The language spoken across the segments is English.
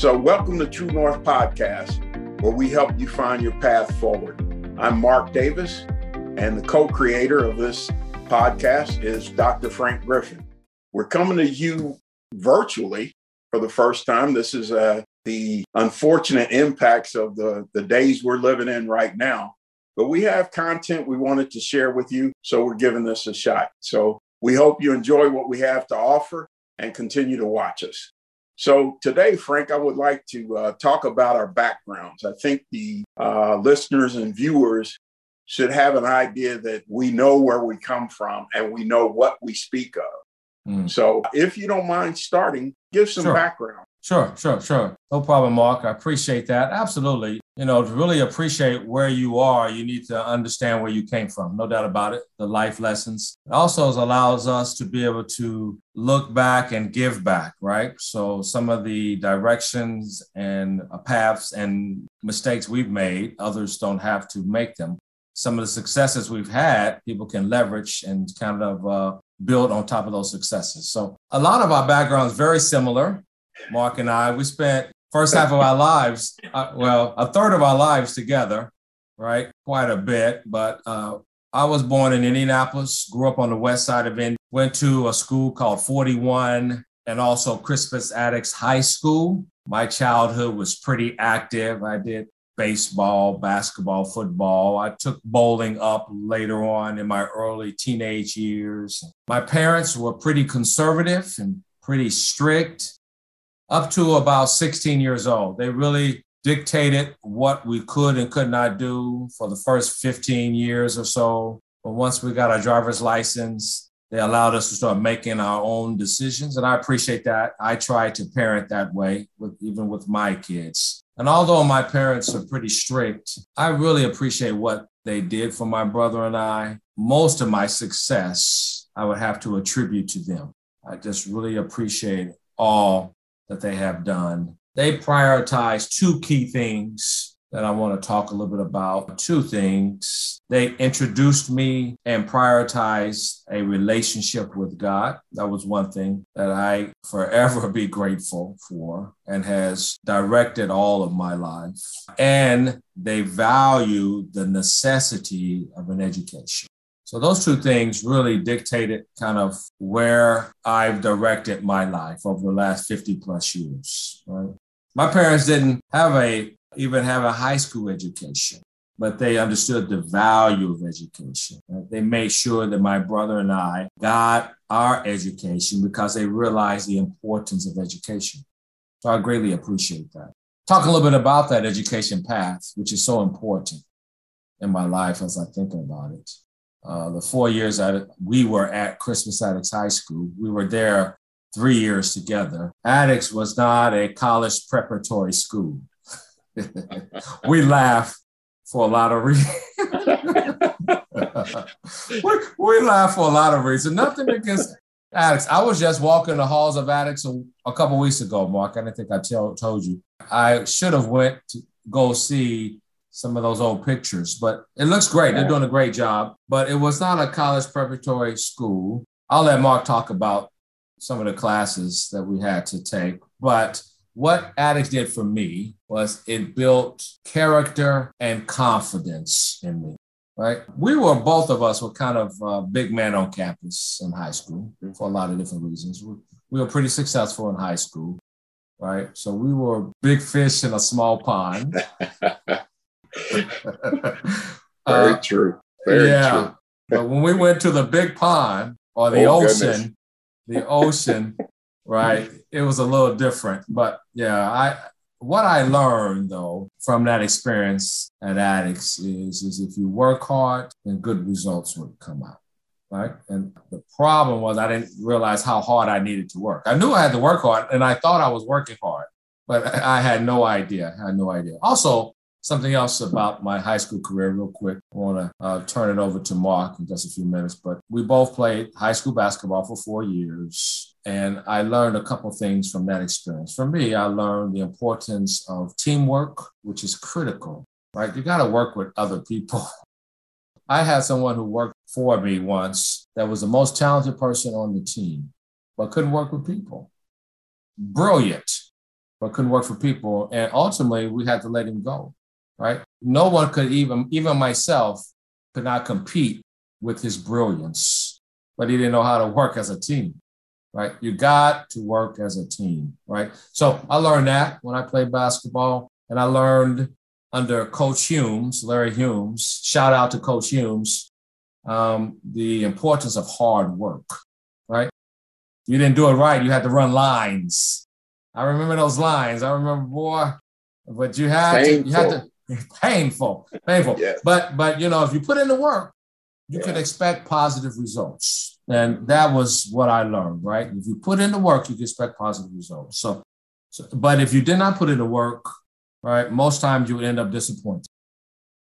So, welcome to True North Podcast, where we help you find your path forward. I'm Mark Davis, and the co creator of this podcast is Dr. Frank Griffin. We're coming to you virtually for the first time. This is uh, the unfortunate impacts of the, the days we're living in right now. But we have content we wanted to share with you, so we're giving this a shot. So we hope you enjoy what we have to offer and continue to watch us. So today, Frank, I would like to uh, talk about our backgrounds. I think the uh, listeners and viewers should have an idea that we know where we come from and we know what we speak of. Mm. So if you don't mind starting, give some sure. background. Sure, sure, sure. No problem, Mark. I appreciate that. Absolutely. You know, to really appreciate where you are, you need to understand where you came from. No doubt about it. The life lessons. It also allows us to be able to look back and give back, right? So some of the directions and paths and mistakes we've made, others don't have to make them. Some of the successes we've had, people can leverage and kind of uh, build on top of those successes. So a lot of our backgrounds very similar. Mark and I, we spent first half of our lives, uh, well, a third of our lives together, right? Quite a bit. But uh, I was born in Indianapolis, grew up on the west side of Indy, went to a school called 41 and also Crispus Attucks High School. My childhood was pretty active. I did baseball, basketball, football. I took bowling up later on in my early teenage years. My parents were pretty conservative and pretty strict up to about 16 years old. They really dictated what we could and could not do for the first 15 years or so. But once we got our driver's license, they allowed us to start making our own decisions. And I appreciate that. I try to parent that way, with, even with my kids. And although my parents are pretty strict, I really appreciate what they did for my brother and I. Most of my success, I would have to attribute to them. I just really appreciate all that they have done. They prioritize two key things that I want to talk a little bit about. Two things. They introduced me and prioritized a relationship with God. That was one thing that I forever be grateful for and has directed all of my life. And they value the necessity of an education. So those two things really dictated kind of where I've directed my life over the last 50 plus years. Right? My parents didn't have a even have a high school education, but they understood the value of education. Right? They made sure that my brother and I got our education because they realized the importance of education. So I greatly appreciate that. Talk a little bit about that education path, which is so important in my life as I think about it. Uh, the four years that we were at Crispus Attucks High School, we were there three years together. Attucks was not a college preparatory school. we laugh for a lot of reasons. we, we laugh for a lot of reasons. Nothing against Attucks. I was just walking the halls of Attucks a, a couple weeks ago, Mark. I didn't think I tell, told you. I should have went to go see some of those old pictures, but it looks great. They're doing a great job, but it was not a college preparatory school. I'll let Mark talk about some of the classes that we had to take. But what Attucks did for me was it built character and confidence in me. Right. We were both of us were kind of uh, big men on campus in high school for a lot of different reasons. We, we were pretty successful in high school. Right. So we were big fish in a small pond. Very uh, true. Very yeah. true. but when we went to the big pond or the oh, ocean, goodness. the ocean, right, it was a little different. But yeah, I what I learned though from that experience at Attucks is, is if you work hard, then good results will come out. Right. And the problem was I didn't realize how hard I needed to work. I knew I had to work hard and I thought I was working hard, but I had no idea. I had no idea. Also, Something else about my high school career, real quick. I want to uh, turn it over to Mark in just a few minutes. But we both played high school basketball for four years. And I learned a couple things from that experience. For me, I learned the importance of teamwork, which is critical, right? You got to work with other people. I had someone who worked for me once that was the most talented person on the team, but couldn't work with people. Brilliant, but couldn't work for people. And ultimately, we had to let him go, right? No one could even, even myself, could not compete with his brilliance, but he didn't know how to work as a team, right? You got to work as a team, right? So I learned that when I played basketball, and I learned under Coach Humes, Larry Humes. Shout out to Coach Humes, um, the importance of hard work, right? You didn't do it right, you had to run lines. I remember those lines. I remember, boy, but you had painful. to, you had to, painful, painful. yes. But, but, you know, if you put in the work, you yeah. could expect positive results. And that was what I learned, right? If you put in the work, you can expect positive results. So, so, but if you did not put in the work, right, most times you would end up disappointed.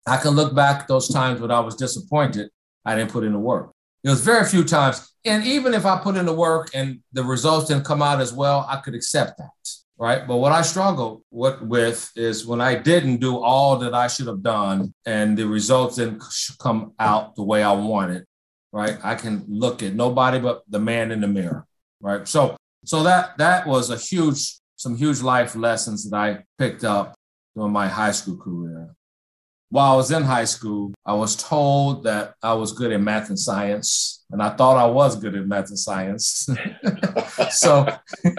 I can look back those times when I was disappointed, I didn't put in the work. It was very few times, and even if I put in the work and the results didn't come out as well, I could accept that, right? But what I struggled with is when I didn't do all that I should have done, and the results didn't come out the way I wanted, right? I can look at nobody but the man in the mirror, right? So, so that that was a huge, some huge life lessons that I picked up during my high school career while I was in high school, I was told that I was good at math and science, and I thought I was good at math and science. so,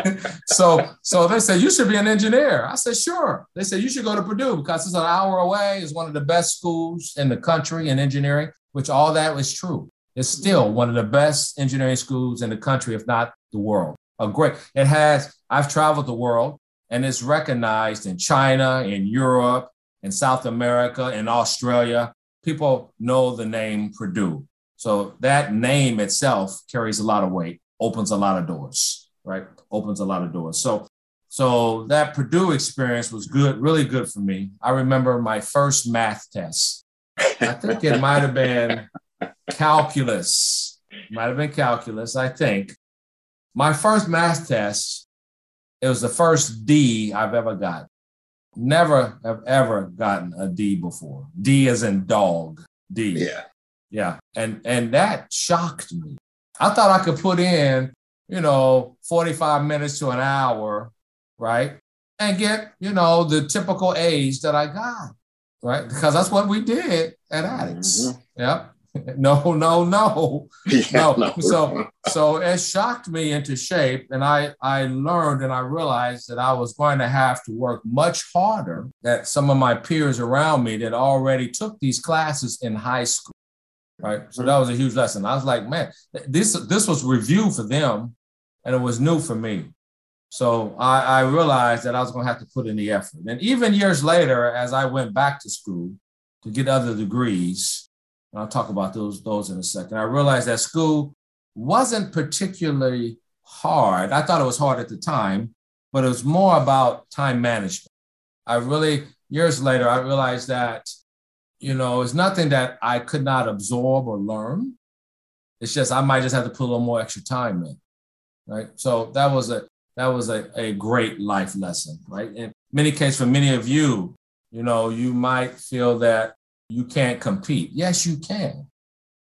so, so they said you should be an engineer. I said sure. They said you should go to Purdue because it's an hour away. It's one of the best schools in the country in engineering, which all that was true. It's still one of the best engineering schools in the country, if not the world. A great. It has. I've traveled the world, and it's recognized in China, in Europe, in South America, in Australia, people know the name Purdue. So that name itself carries a lot of weight, opens a lot of doors, right? Opens a lot of doors. So so that Purdue experience was good, really good for me. I remember my first math test. I think it might have been calculus. Might have been calculus, I think. My first math test, it was the first D I've ever got. Never have ever gotten a D before. D as in dog. D. Yeah. Yeah. And and that shocked me. I thought I could put in, you know, 45 minutes to an hour, right? And get, you know, the typical A's that I got, right? Because that's what we did at Attucks. Mm-hmm. Yep. no, no, no, yeah, no. no. So, so it shocked me into shape, and I I learned and I realized that I was going to have to work much harder than some of my peers around me that already took these classes in high school. Right. So that was a huge lesson. I was like, man, this this was review for them, and it was new for me. So I, I realized that I was going to have to put in the effort. And even years later, as I went back to school to get other degrees, and I'll talk about those, those in a second. I realized that school wasn't particularly hard. I thought it was hard at the time, but it was more about time management. I really, years later, I realized that, you know, it's nothing that I could not absorb or learn. It's just I might just have to put a little more extra time in. Right. So that was a that was a, a great life lesson, right? In many cases, for many of you, you know, you might feel that you can't compete. Yes, you can.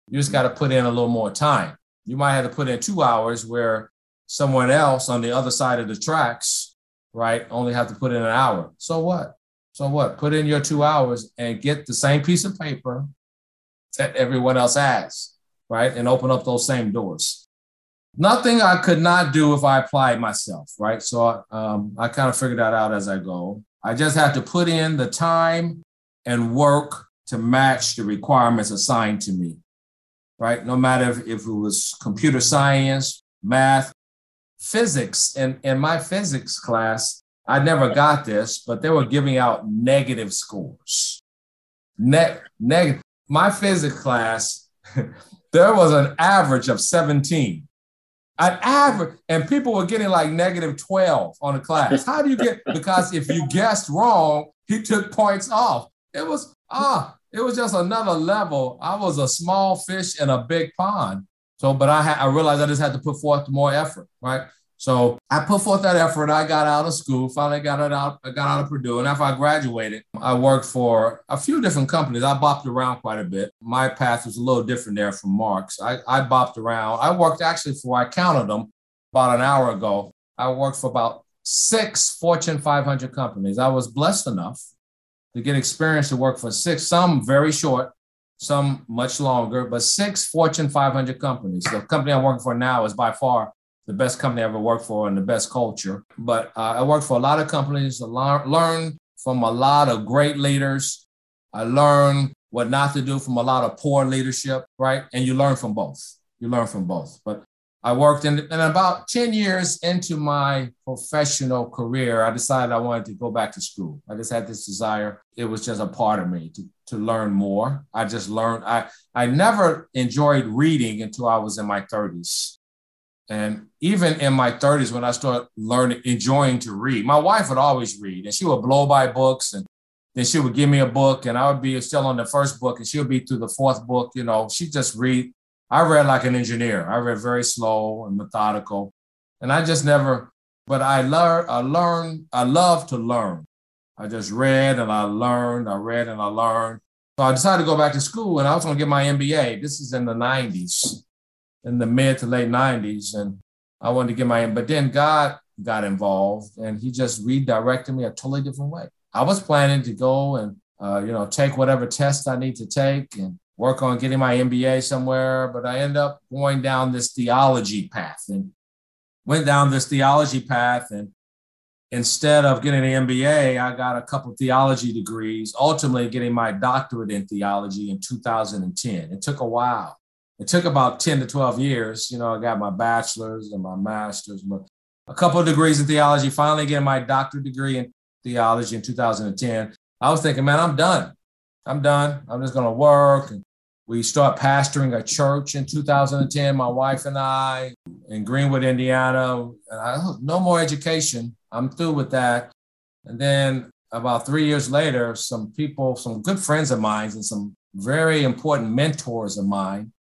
You just got to put in a little more time. You might have to put in two hours where someone else on the other side of the tracks, right, only have to put in an hour. So what? So what? Put in your two hours and get the same piece of paper that everyone else has, right? And open up those same doors. Nothing I could not do if I applied myself, right? So um, I kind of figured that out as I go. I just had to put in the time and work to match the requirements assigned to me, right? No matter if, it was computer science, math, physics. And in my physics class, I never got this, but they were giving out negative scores. Ne- negative. My physics class, there was an average of 17. An average, and people were getting like negative 12 on the class. How do you get? Because if you guessed wrong, he took points off. It was ah, it was just another level. I was a small fish in a big pond. So, but I, ha- I realized I just had to put forth more effort, right? So I put forth that effort. I got out of school, finally got it out, I got out of Purdue. And after I graduated, I worked for a few different companies. I bopped around quite a bit. My path was a little different there from Mark's. I, I bopped around. I worked actually for, I counted them about an hour ago. I worked for about six Fortune 500 companies. I was blessed enough to get experience to work for six, some very short, some much longer, but six Fortune 500 companies. The company I'm working for now is by far the best company I ever worked for and the best culture. But uh, I worked for a lot of companies, learned from a lot of great leaders. I learned what not to do from a lot of poor leadership, right? And you learn from both. You learn from both. But I worked in, and about 10 years into my professional career, I decided I wanted to go back to school. I just had this desire. It was just a part of me to, to learn more. I just learned, I, I never enjoyed reading until I was in my 30s. And even in my 30s, when I started learning, enjoying to read, my wife would always read and she would blow by books and then she would give me a book and I would be still on the first book and she would be through the fourth book. You know, she just read I read like an engineer. I read very slow and methodical. And I just never, but I learned, I learned, I love to learn. I just read and I learned, I read and I learned. So I decided to go back to school and I was going to get my MBA. This is in the 90s, in the mid to late 90s. And I wanted to get my, but then God got involved and he just redirected me a totally different way. I was planning to go and, uh, you know, take whatever test I need to take and work on getting my MBA somewhere, but I end up going down this theology path and went down this theology path. And instead of getting an MBA, I got a couple theology degrees, ultimately getting my doctorate in theology in 2010. It took a while. It took about 10 to 12 years. You know, I got my bachelor's and my master's, but a couple of degrees in theology, finally getting my doctorate degree in theology in 2010. I was thinking, man, I'm done. I'm done. I'm just going to work. And we start pastoring a church in 2010, my wife and I, in Greenwood, Indiana. And I, no more education. I'm through with that. And then about three years later, some people, some good friends of mine, and some very important mentors of mine,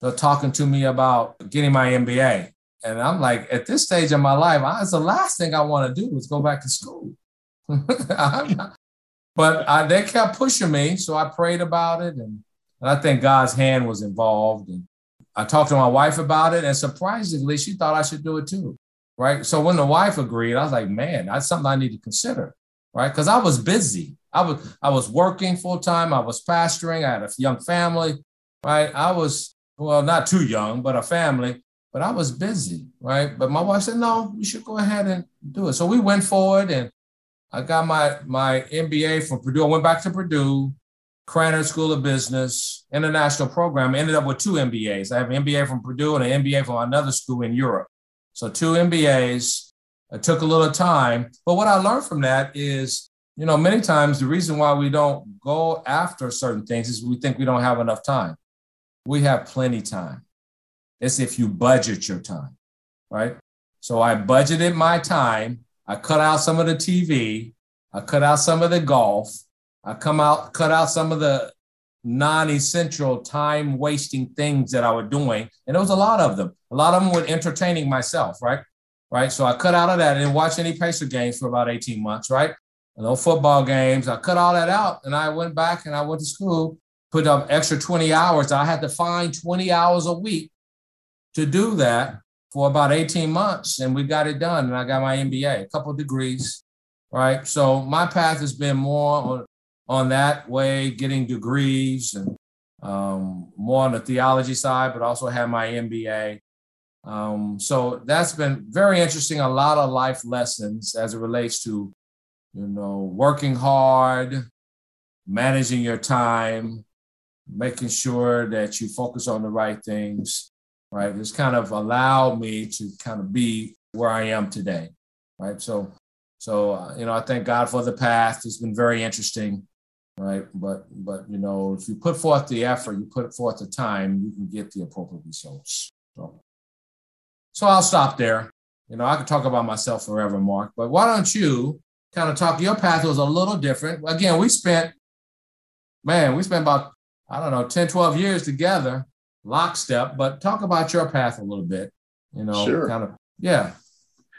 they're talking to me about getting my MBA. And I'm like, at this stage of my life, I, it's the last thing I want to do is go back to school. not, but I, they kept pushing me, so I prayed about it, and, and I think God's hand was involved. And I talked to my wife about it, and surprisingly, she thought I should do it too. Right. So when the wife agreed, I was like, man, that's something I need to consider. Right. Because I was busy. I was I was working full time. I was pastoring. I had a young family. Right. I was well, not too young, but a family. But I was busy. Right. But my wife said, no, you should go ahead and do it. So we went forward and I got my my MBA from Purdue. I went back to Purdue, Krannert School of Business, international program. I ended up with two MBAs. I have an MBA from Purdue and an MBA from another school in Europe. So two MBAs. It took a little time, but what I learned from that is, you know, many times the reason why we don't go after certain things is we think we don't have enough time. We have plenty time. It's if you budget your time, right? So I budgeted my time I cut out some of the TV. I cut out some of the golf. I come out, cut out some of the non-essential time wasting things that I was doing. And there was a lot of them. A lot of them were entertaining myself, right? Right. So I cut out of that. I didn't watch any Pacer games for about 18 months, right? No football games. I cut all that out and I went back and I went to school, put up extra 20 hours. I had to find 20 hours a week to do that for about 18 months and we got it done. And I got my MBA, a couple degrees, right? So my path has been more on, on that way, getting degrees and um, more on the theology side, but also have my MBA. Um, so that's been very interesting. A lot of life lessons as it relates to, you know, working hard, managing your time, making sure that you focus on the right things right? It's kind of allowed me to kind of be where I am today, right? So, so uh, you know, I thank God for the path. It's been very interesting, right? But, but you know, if you put forth the effort, you put forth the time, you can get the appropriate results. So, so I'll stop there. You know, I could talk about myself forever, Mark, but why don't you kind of talk? Your path was a little different. Again, we spent, man, we spent about, I don't know, 10, 12 years together lockstep, but talk about your path a little bit. You know, sure. kind of, yeah.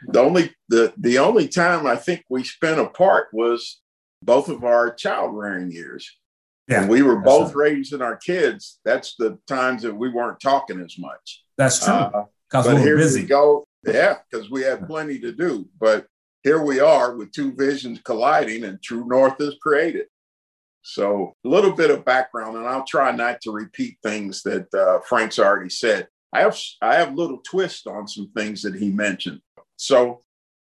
The only the the only time I think we spent apart was both of our child rearing years. Yeah, and we were both right. raising our kids. That's the times that we weren't talking as much. That's true. Because uh, we were busy. We go. Yeah, because we had plenty to do. But here we are with two visions colliding and True North is created. So a little bit of background, and I'll try not to repeat things that uh, Frank's already said. I have I have little twist on some things that he mentioned. So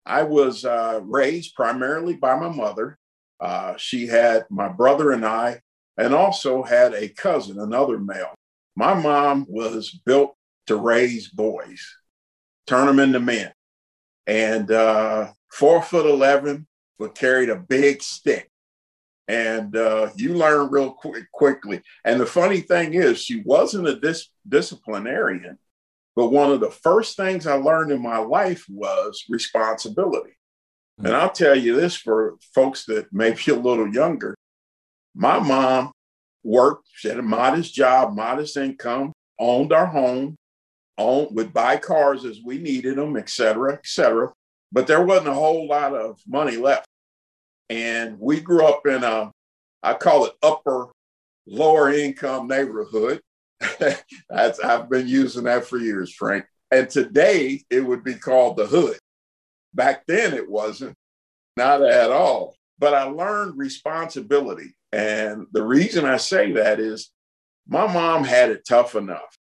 I was uh, raised primarily by my mother. Uh, she had my brother and I, and also had a cousin, another male. My mom was built to raise boys, turn them into men, and uh, four foot eleven, but carried a big stick and uh, you learn real quick, quickly. And the funny thing is, she wasn't a dis- disciplinarian, but one of the first things I learned in my life was responsibility. Mm-hmm. And I'll tell you this for folks that may be a little younger. My mom worked, she had a modest job, modest income, owned our home, owned, would buy cars as we needed them, et cetera, et cetera. But there wasn't a whole lot of money left. And we grew up in a, I call it upper lower income neighborhood. That's I've been using that for years, Frank. And today it would be called the hood. Back then it wasn't, not at all. But I learned responsibility. And the reason I say that is my mom had it tough enough.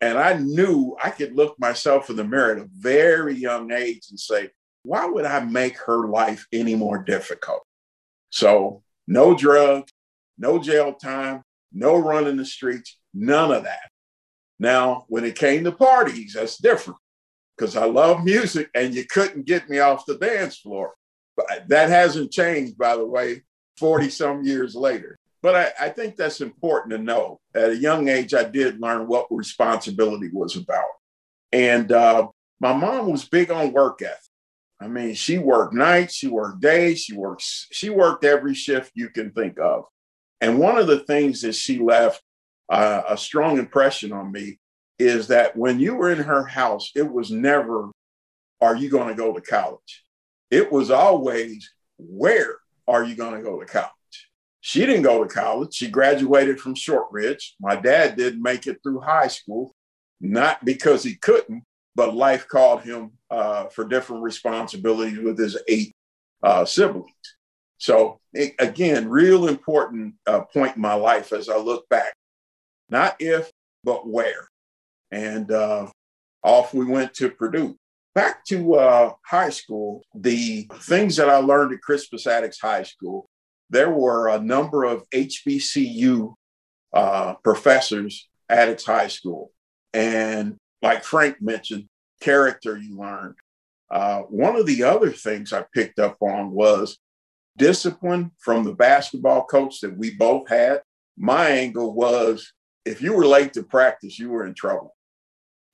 And I knew I could look myself in the mirror at a very young age and say, why would I make her life any more difficult? So, no drugs, no jail time, no running the streets, none of that. Now, when it came to parties, that's different because I love music and you couldn't get me off the dance floor. But that hasn't changed, by the way, 40 some years later. But I, I, think that's important to know. At a young age, I did learn what responsibility was about. And uh, my mom was big on work ethic. I mean, she worked nights, she worked days, she works, she worked every shift you can think of. And one of the things that she left uh, a strong impression on me is that when you were in her house, it was never, are you going to go to college? It was always, where are you going to go to college? She didn't go to college. She graduated from Shortridge. My dad didn't make it through high school, not because he couldn't, but life called him uh, for different responsibilities with his eight uh, siblings. So, it, again, real important uh, point in my life as I look back. Not if, but where. And uh, off we went to Purdue. Back to uh, high school, the things that I learned at Crispus Attucks High School, there were a number of HBCU uh, professors at its high school. And like Frank mentioned, character you learned. Uh, one of the other things I picked up on was discipline from the basketball coach that we both had. My angle was if you were late to practice, you were in trouble.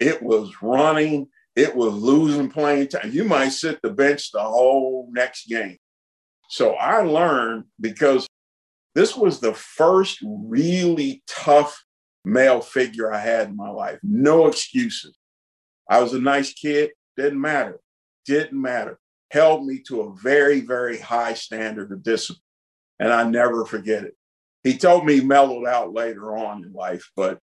It was running, it was losing playing time. You might sit the bench the whole next game. So I learned because this was the first really tough male figure I had in my life. No excuses. I was a nice kid, didn't matter, didn't matter. Held me to a very, very high standard of discipline. And I never forget it. He told me he mellowed out later on in life, but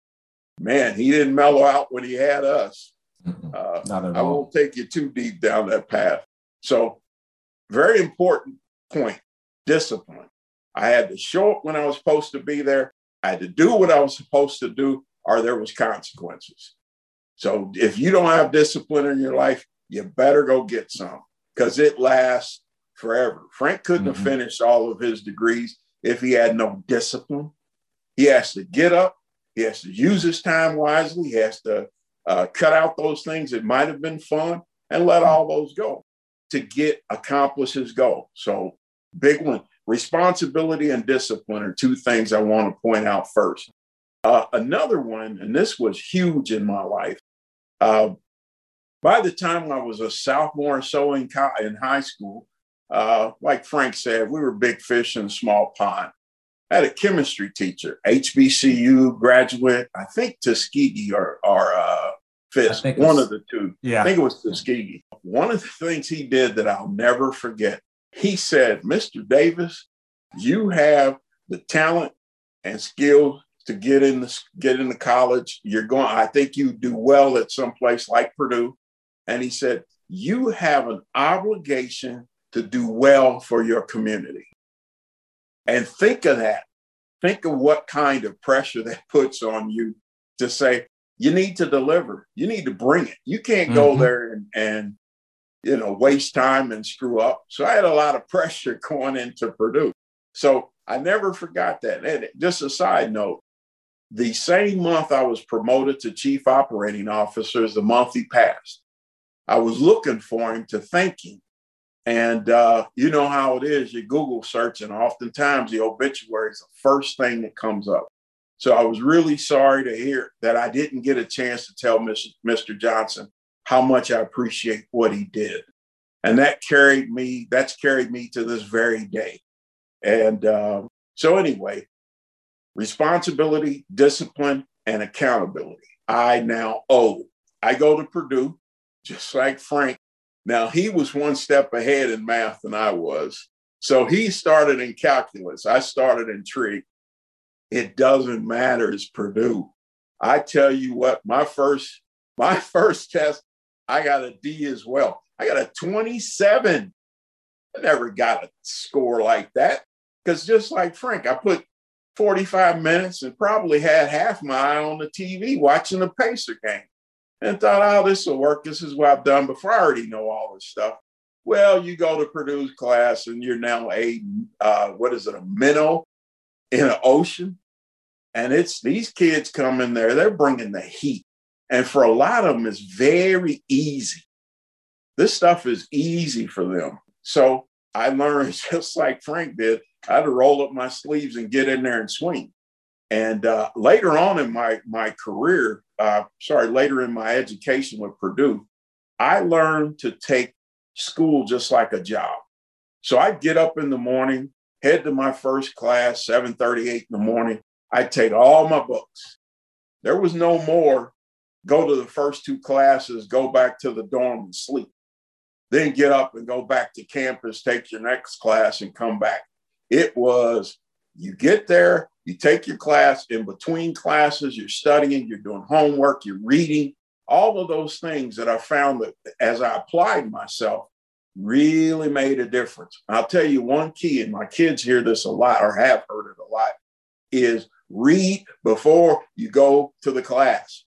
man, he didn't mellow out when he had us. Uh, Not at I won't take you too deep down that path. So, very important point discipline. I had to show up when I was supposed to be there. I had to do what I was supposed to do, or there was consequences. So if you don't have discipline in your life, you better go get some because it lasts forever. Frank couldn't mm-hmm. have finished all of his degrees if he had no discipline. He has to get up, he has to use his time wisely, he has to uh, cut out those things that might have been fun and let all those go to get accomplish his goal. So big one. Responsibility and discipline are two things I want to point out first. Uh, another one, and this was huge in my life, uh, by the time I was a sophomore or so in, co- in high school, uh, like Frank said, we were big fish in a small pond. I had a chemistry teacher, HBCU graduate, I think Tuskegee or, or uh, Fisk, one of the two. Yeah. I think it was Tuskegee. One of the things he did that I'll never forget, he said, Mr. Davis, you have the talent and skill to get in the, get into college. You're going. I think you do well at some place like Purdue. And he said you have an obligation to do well for your community. And think of that. Think of what kind of pressure that puts on you to say, you need to deliver. You need to bring it. You can't go mm-hmm. there and, and, you know, waste time and screw up. So I had a lot of pressure going into Purdue. So I never forgot that. And just a side note, the same month I was promoted to chief operating officer the month he passed. I was looking for him to thank him. And uh, you know how it is, you Google search, and oftentimes the obituary is the first thing that comes up. So I was really sorry to hear that I didn't get a chance to tell Mr. Johnson how much I appreciate what he did. And that carried me, that's carried me to this very day. And uh, so, anyway, responsibility, discipline, and accountability. I now owe. I go to Purdue, just like Frank. Now, he was one step ahead in math than I was. So he started in calculus. I started in trig. It doesn't matter. It's Purdue. I tell you what, my first my first test, I got a D as well. I got a 27. I never got a score like that. Because just like Frank, I put 45 minutes and probably had half my eye on the TV watching the Pacer game and thought, oh, this will work. This is what I've done before. I already know all this stuff. Well, you go to Purdue's class and you're now a, uh, what is it, a minnow in an ocean. And it's these kids come in there, they're bringing the heat. And for a lot of them, it's very easy. This stuff is easy for them. So I learned just like Frank did, I had to roll up my sleeves and get in there and swing. And uh, later on in my my career, uh, sorry, later in my education with Purdue, I learned to take school just like a job. So I'd get up in the morning, head to my first class, 7:38 in the morning. I'd take all my books. There was no more go to the first two classes, go back to the dorm and sleep. Then get up and go back to campus, take your next class and come back. It was you get there, you take your class in between classes, you're studying, you're doing homework, you're reading, all of those things that I found that as I applied myself really made a difference. I'll tell you one key, and my kids hear this a lot or have heard it a lot, is read before you go to the class.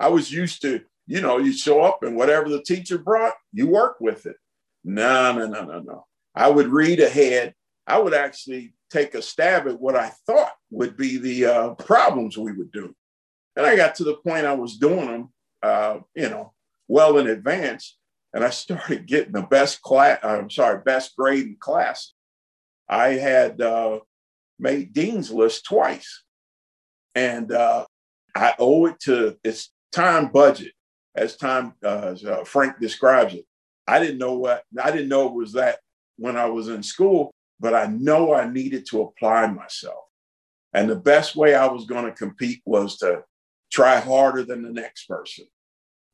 I was used to, you know, you show up and whatever the teacher brought, you work with it. No, no, no, no, no. I would read ahead. I would actually take a stab at what I thought would be the uh, problems we would do. And I got to the point I was doing them, uh, you know, well in advance. And I started getting the best class, I'm sorry, best grade in class. I had uh, made Dean's List twice. And uh, I owe it to its time budget, as time uh, as uh, Frank describes it. I didn't know what I didn't know it was that when I was in school, but I know I needed to apply myself. And the best way I was going to compete was to try harder than the next person.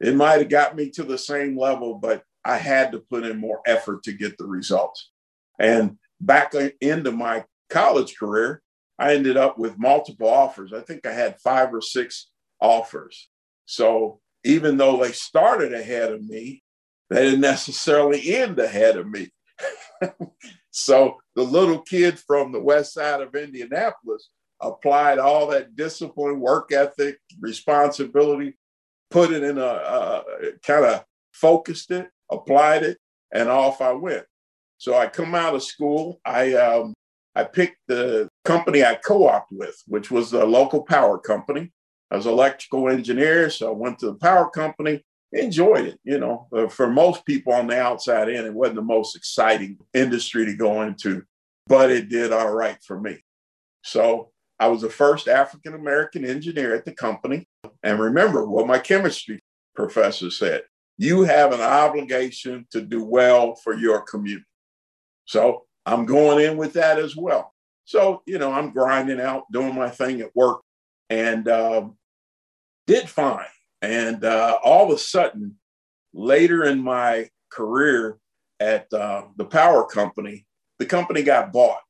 It might have got me to the same level, but I had to put in more effort to get the results. And back into my college career, I ended up with multiple offers. I think I had five or six offers. So even though they started ahead of me, they didn't necessarily end ahead of me. So the little kid from the west side of Indianapolis applied all that discipline, work ethic, responsibility, put it in a, a kind of focused it, applied it, and off I went. So I come out of school. I um, I picked the company I co-opted with, which was a local power company. I was an electrical engineer, so I went to the power company enjoyed it. You know, uh, for most people on the outside in, it wasn't the most exciting industry to go into, but it did all right for me. So I was the first African American engineer at the company. And remember what my chemistry professor said you have an obligation to do well for your community. So I'm going in with that as well. So, you know, I'm grinding out, doing my thing at work, and um, did fine. And uh, all of a sudden, later in my career at uh, the power company, the company got bought.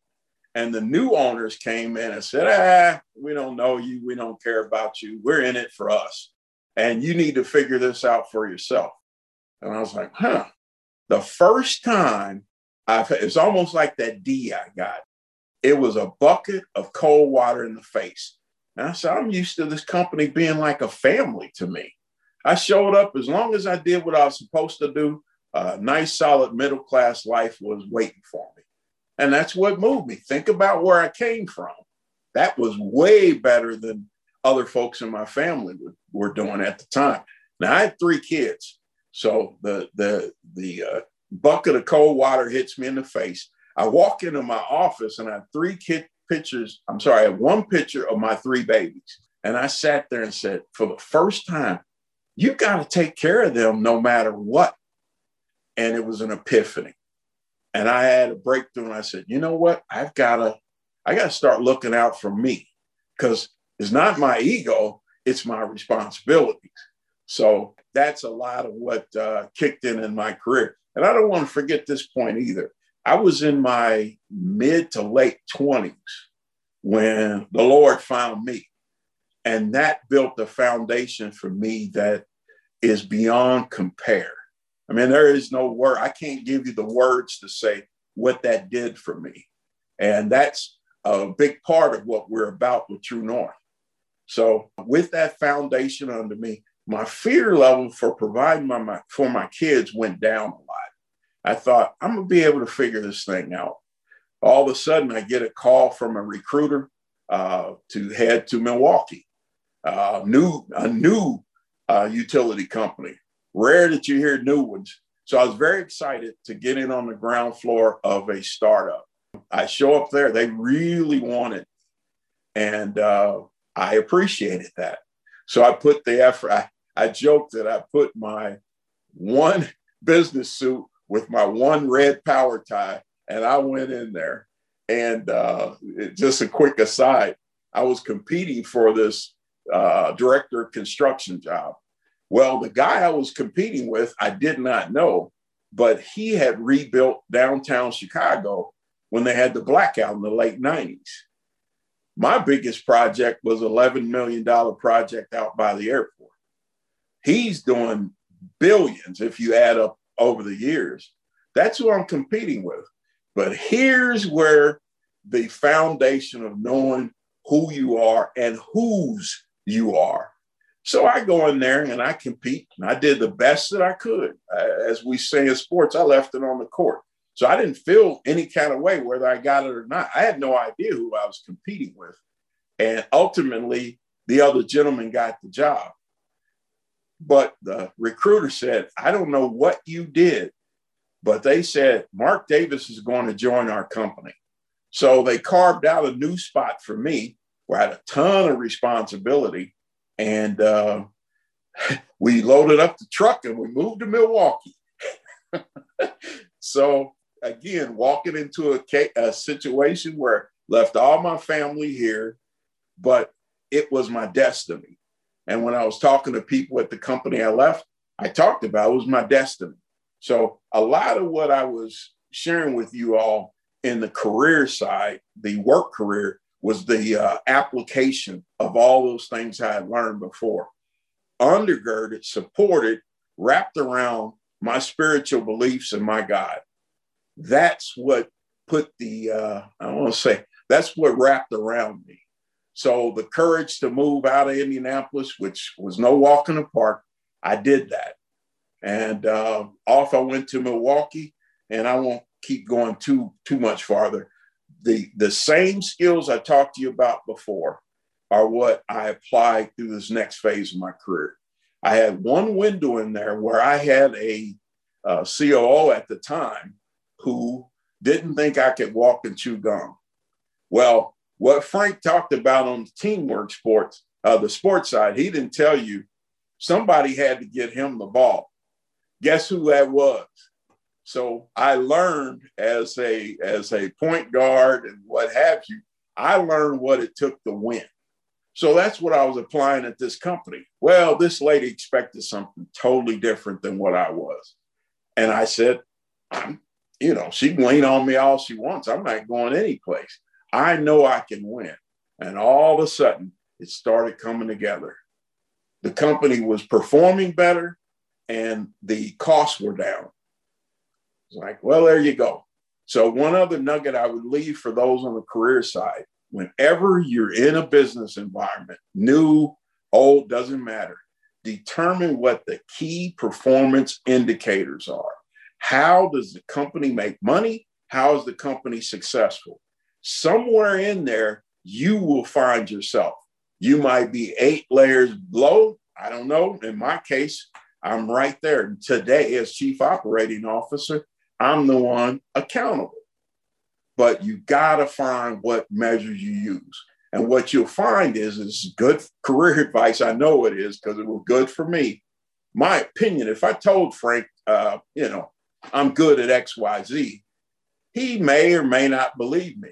And the new owners came in and said, ah, we don't know you. We don't care about you. We're in it for us. And you need to figure this out for yourself. And I was like, huh. The first time I've, it's almost like that D I got. It was a bucket of cold water in the face. And I said, I'm used to this company being like a family to me. I showed up as long as I did what I was supposed to do. A nice, solid middle class life was waiting for me. And that's what moved me. Think about where I came from. That was way better than other folks in my family were, doing at the time. Now I had three kids, so the the the uh, bucket of cold water hits me in the face. I walk into my office and I have three kid pictures. I'm sorry, I have one picture of my three babies, and I sat there and said, for the first time, you got to take care of them no matter what. And it was an epiphany. And I had a breakthrough and I said, you know what? I've got to, I got to start looking out for me because it's not my ego, it's my responsibilities. So that's a lot of what uh, kicked in in my career. And I don't want to forget this point either. I was in my mid to late 20s when the Lord found me. And that built the foundation for me that is beyond compare. I mean, there is no word. I can't give you the words to say what that did for me. And that's a big part of what we're about with True North. So, with that foundation under me, my fear level for providing my, my, for my kids went down a lot. I thought I'm gonna be able to figure this thing out. All of a sudden, I get a call from a recruiter uh, to head to Milwaukee, uh, new a new uh, utility company. Rare that you hear new ones. So I was very excited to get in on the ground floor of a startup. I show up there; they really wanted, and uh, I appreciated that. So I put the effort. I, I joked that I put my one business suit with my one red power tie, and I went in there. And uh, just a quick aside, I was competing for this uh, director of construction job. Well, the guy I was competing with, I did not know, but he had rebuilt downtown Chicago when they had the blackout in the late 90s. My biggest project was $11 million project out by the airport. He's doing billions if you add up over the years. That's who I'm competing with. But here's where the foundation of knowing who you are and whose you are. So I go in there and I compete, and I did the best that I could. As we say in sports, I left it on the court. So I didn't feel any kind of way whether I got it or not. I had no idea who I was competing with. And ultimately, the other gentleman got the job. But the recruiter said, I don't know what you did, but they said, Mark Davis is going to join our company. So they carved out a new spot for me where I had a ton of responsibility. And uh, we loaded up the truck and we moved to Milwaukee. so again, walking into a, a situation where left all my family here, but it was my destiny. And when I was talking to people at the company I left, I talked about it was my destiny. So a lot of what I was sharing with you all in the career side, the work career, was the uh, application of all those things I had learned before. Undergirded, supported, wrapped around my spiritual beliefs and my God. That's what put the, uh, I want to say, that's what wrapped around me. So the courage to move out of Indianapolis, which was no walk in the park, I did that. And uh, off I went to Milwaukee, and I won't keep going too too much farther. The the same skills I talked to you about before are what I applied through this next phase of my career. I had one window in there where I had a uh, COO at the time who didn't think I could walk and chew gum. Well, what Frank talked about on the teamwork sports, uh, the sports side, he didn't tell you somebody had to get him the ball. Guess who that was? So I learned as a as a point guard and what have you, I learned what it took to win. So that's what I was applying at this company. Well, this lady expected something totally different than what I was. And I said, I'm, you know, she can lean on me all she wants. I'm not going anyplace. I know I can win. And all of a sudden, it started coming together. The company was performing better and the costs were down. It's like, well, there you go. So, one other nugget I would leave for those on the career side whenever you're in a business environment, new, old, doesn't matter, determine what the key performance indicators are. How does the company make money? How is the company successful? Somewhere in there, you will find yourself. You might be eight layers below. I don't know. In my case, I'm right there. Today, as chief operating officer, I'm the one accountable. But you got to find what measures you use. And what you'll find is, is good career advice. I know it is because it was good for me. My opinion, if I told Frank, uh, you know, I'm good at X, Y, Z, he may or may not believe me.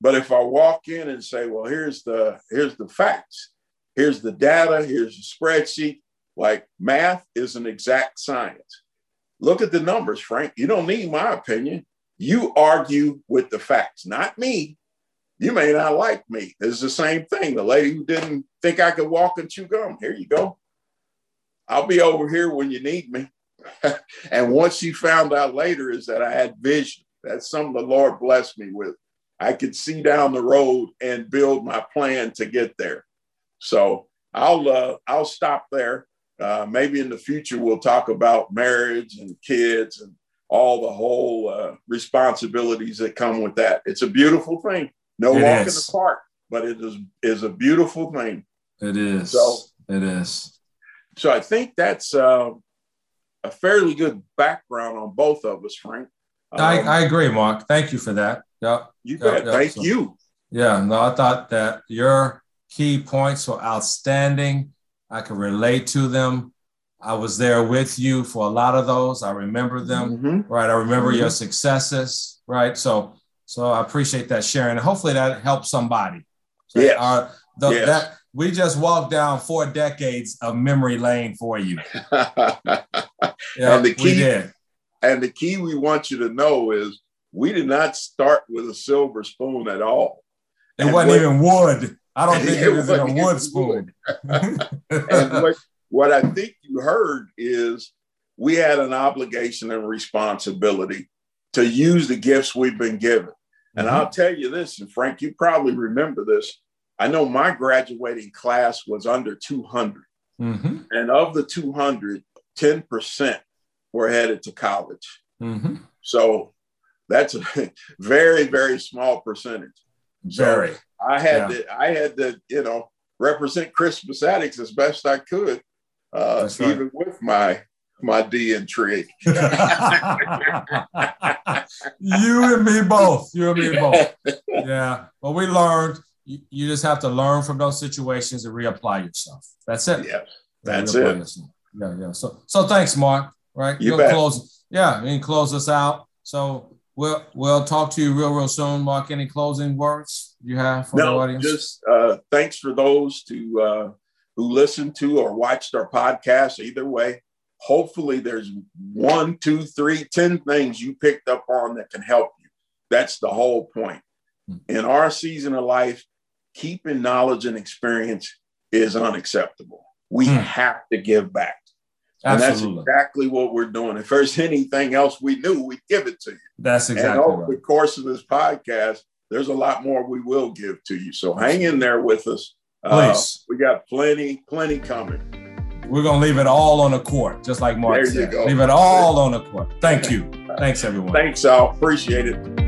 But if I walk in and say, well, here's the here's the facts, here's the data, here's the spreadsheet, like math is an exact science. Look at the numbers, Frank. You don't need my opinion. You argue with the facts, not me. You may not like me. It's the same thing. The lady who didn't think I could walk and chew gum, here you go. I'll be over here when you need me. and what she found out later is that I had vision. That's something the Lord blessed me with. I could see down the road and build my plan to get there. So I'll uh, I'll stop there. Uh, maybe in the future we'll talk about marriage and kids and all the whole uh, responsibilities that come with that. It's a beautiful thing. No it walk is. in the park, but it is is a beautiful thing. It is. So it is. So I think that's uh, a fairly good background on both of us, Frank. Um, I, I agree, Mark. Thank you for that. Yeah. You bet. Yeah, Thank so, you. Yeah. No, I thought that your key points were outstanding. I could relate to them. I was there with you for a lot of those. I remember them, mm-hmm. right? I remember mm-hmm. your successes, right? So, so I appreciate that sharing. Hopefully, that helps somebody. So yes. Our, the, yes. That we just walked down four decades of memory lane for you. yeah, and the key, and the key we want you to know is we did not start with a silver spoon at all. It and wasn't what, even wood. I don't think it, was a wood spoon. and what, what I think you heard is we had an obligation and responsibility to use the gifts we've been given. And mm-hmm. I'll tell you this, and Frank, you probably remember this. I know my graduating class was under 200. Mm-hmm. And of the 200, 10% were headed to college. Mm-hmm. So that's a very, very small percentage. Very. So I had yeah. to, I had to, you know, represent Crispus Attucks as best I could, uh, right. even with my my D and trig. you and me both. You and me both. Yeah. But we learned you, you just have to learn from those situations and reapply yourself. That's it. Yeah. That's it. Yourself. Yeah, yeah. So so thanks, Mark. Right. You bet. close. Yeah, you can close us out. So we'll we'll talk to you real real soon. Mark, any closing words you have for no, the audience? Just uh, thanks for those to uh, who listened to or watched our podcast. Either way, hopefully there's one, two, three, ten things you picked up on that can help you. That's the whole point. Hmm. In our season of life, keeping knowledge and experience is unacceptable. We hmm. have to give back. And that's exactly what we're doing. If there's anything else we knew, we'd give it to you. That's exactly and over right. the course of this podcast, there's a lot more we will give to you. So hang in there with us. Uh, Please. Uh, we got plenty, plenty coming. We're gonna leave it all on the court, just like Mark there said. Leave it all on the court. Thank you. Thanks, everyone. Thanks, Al. Appreciate it.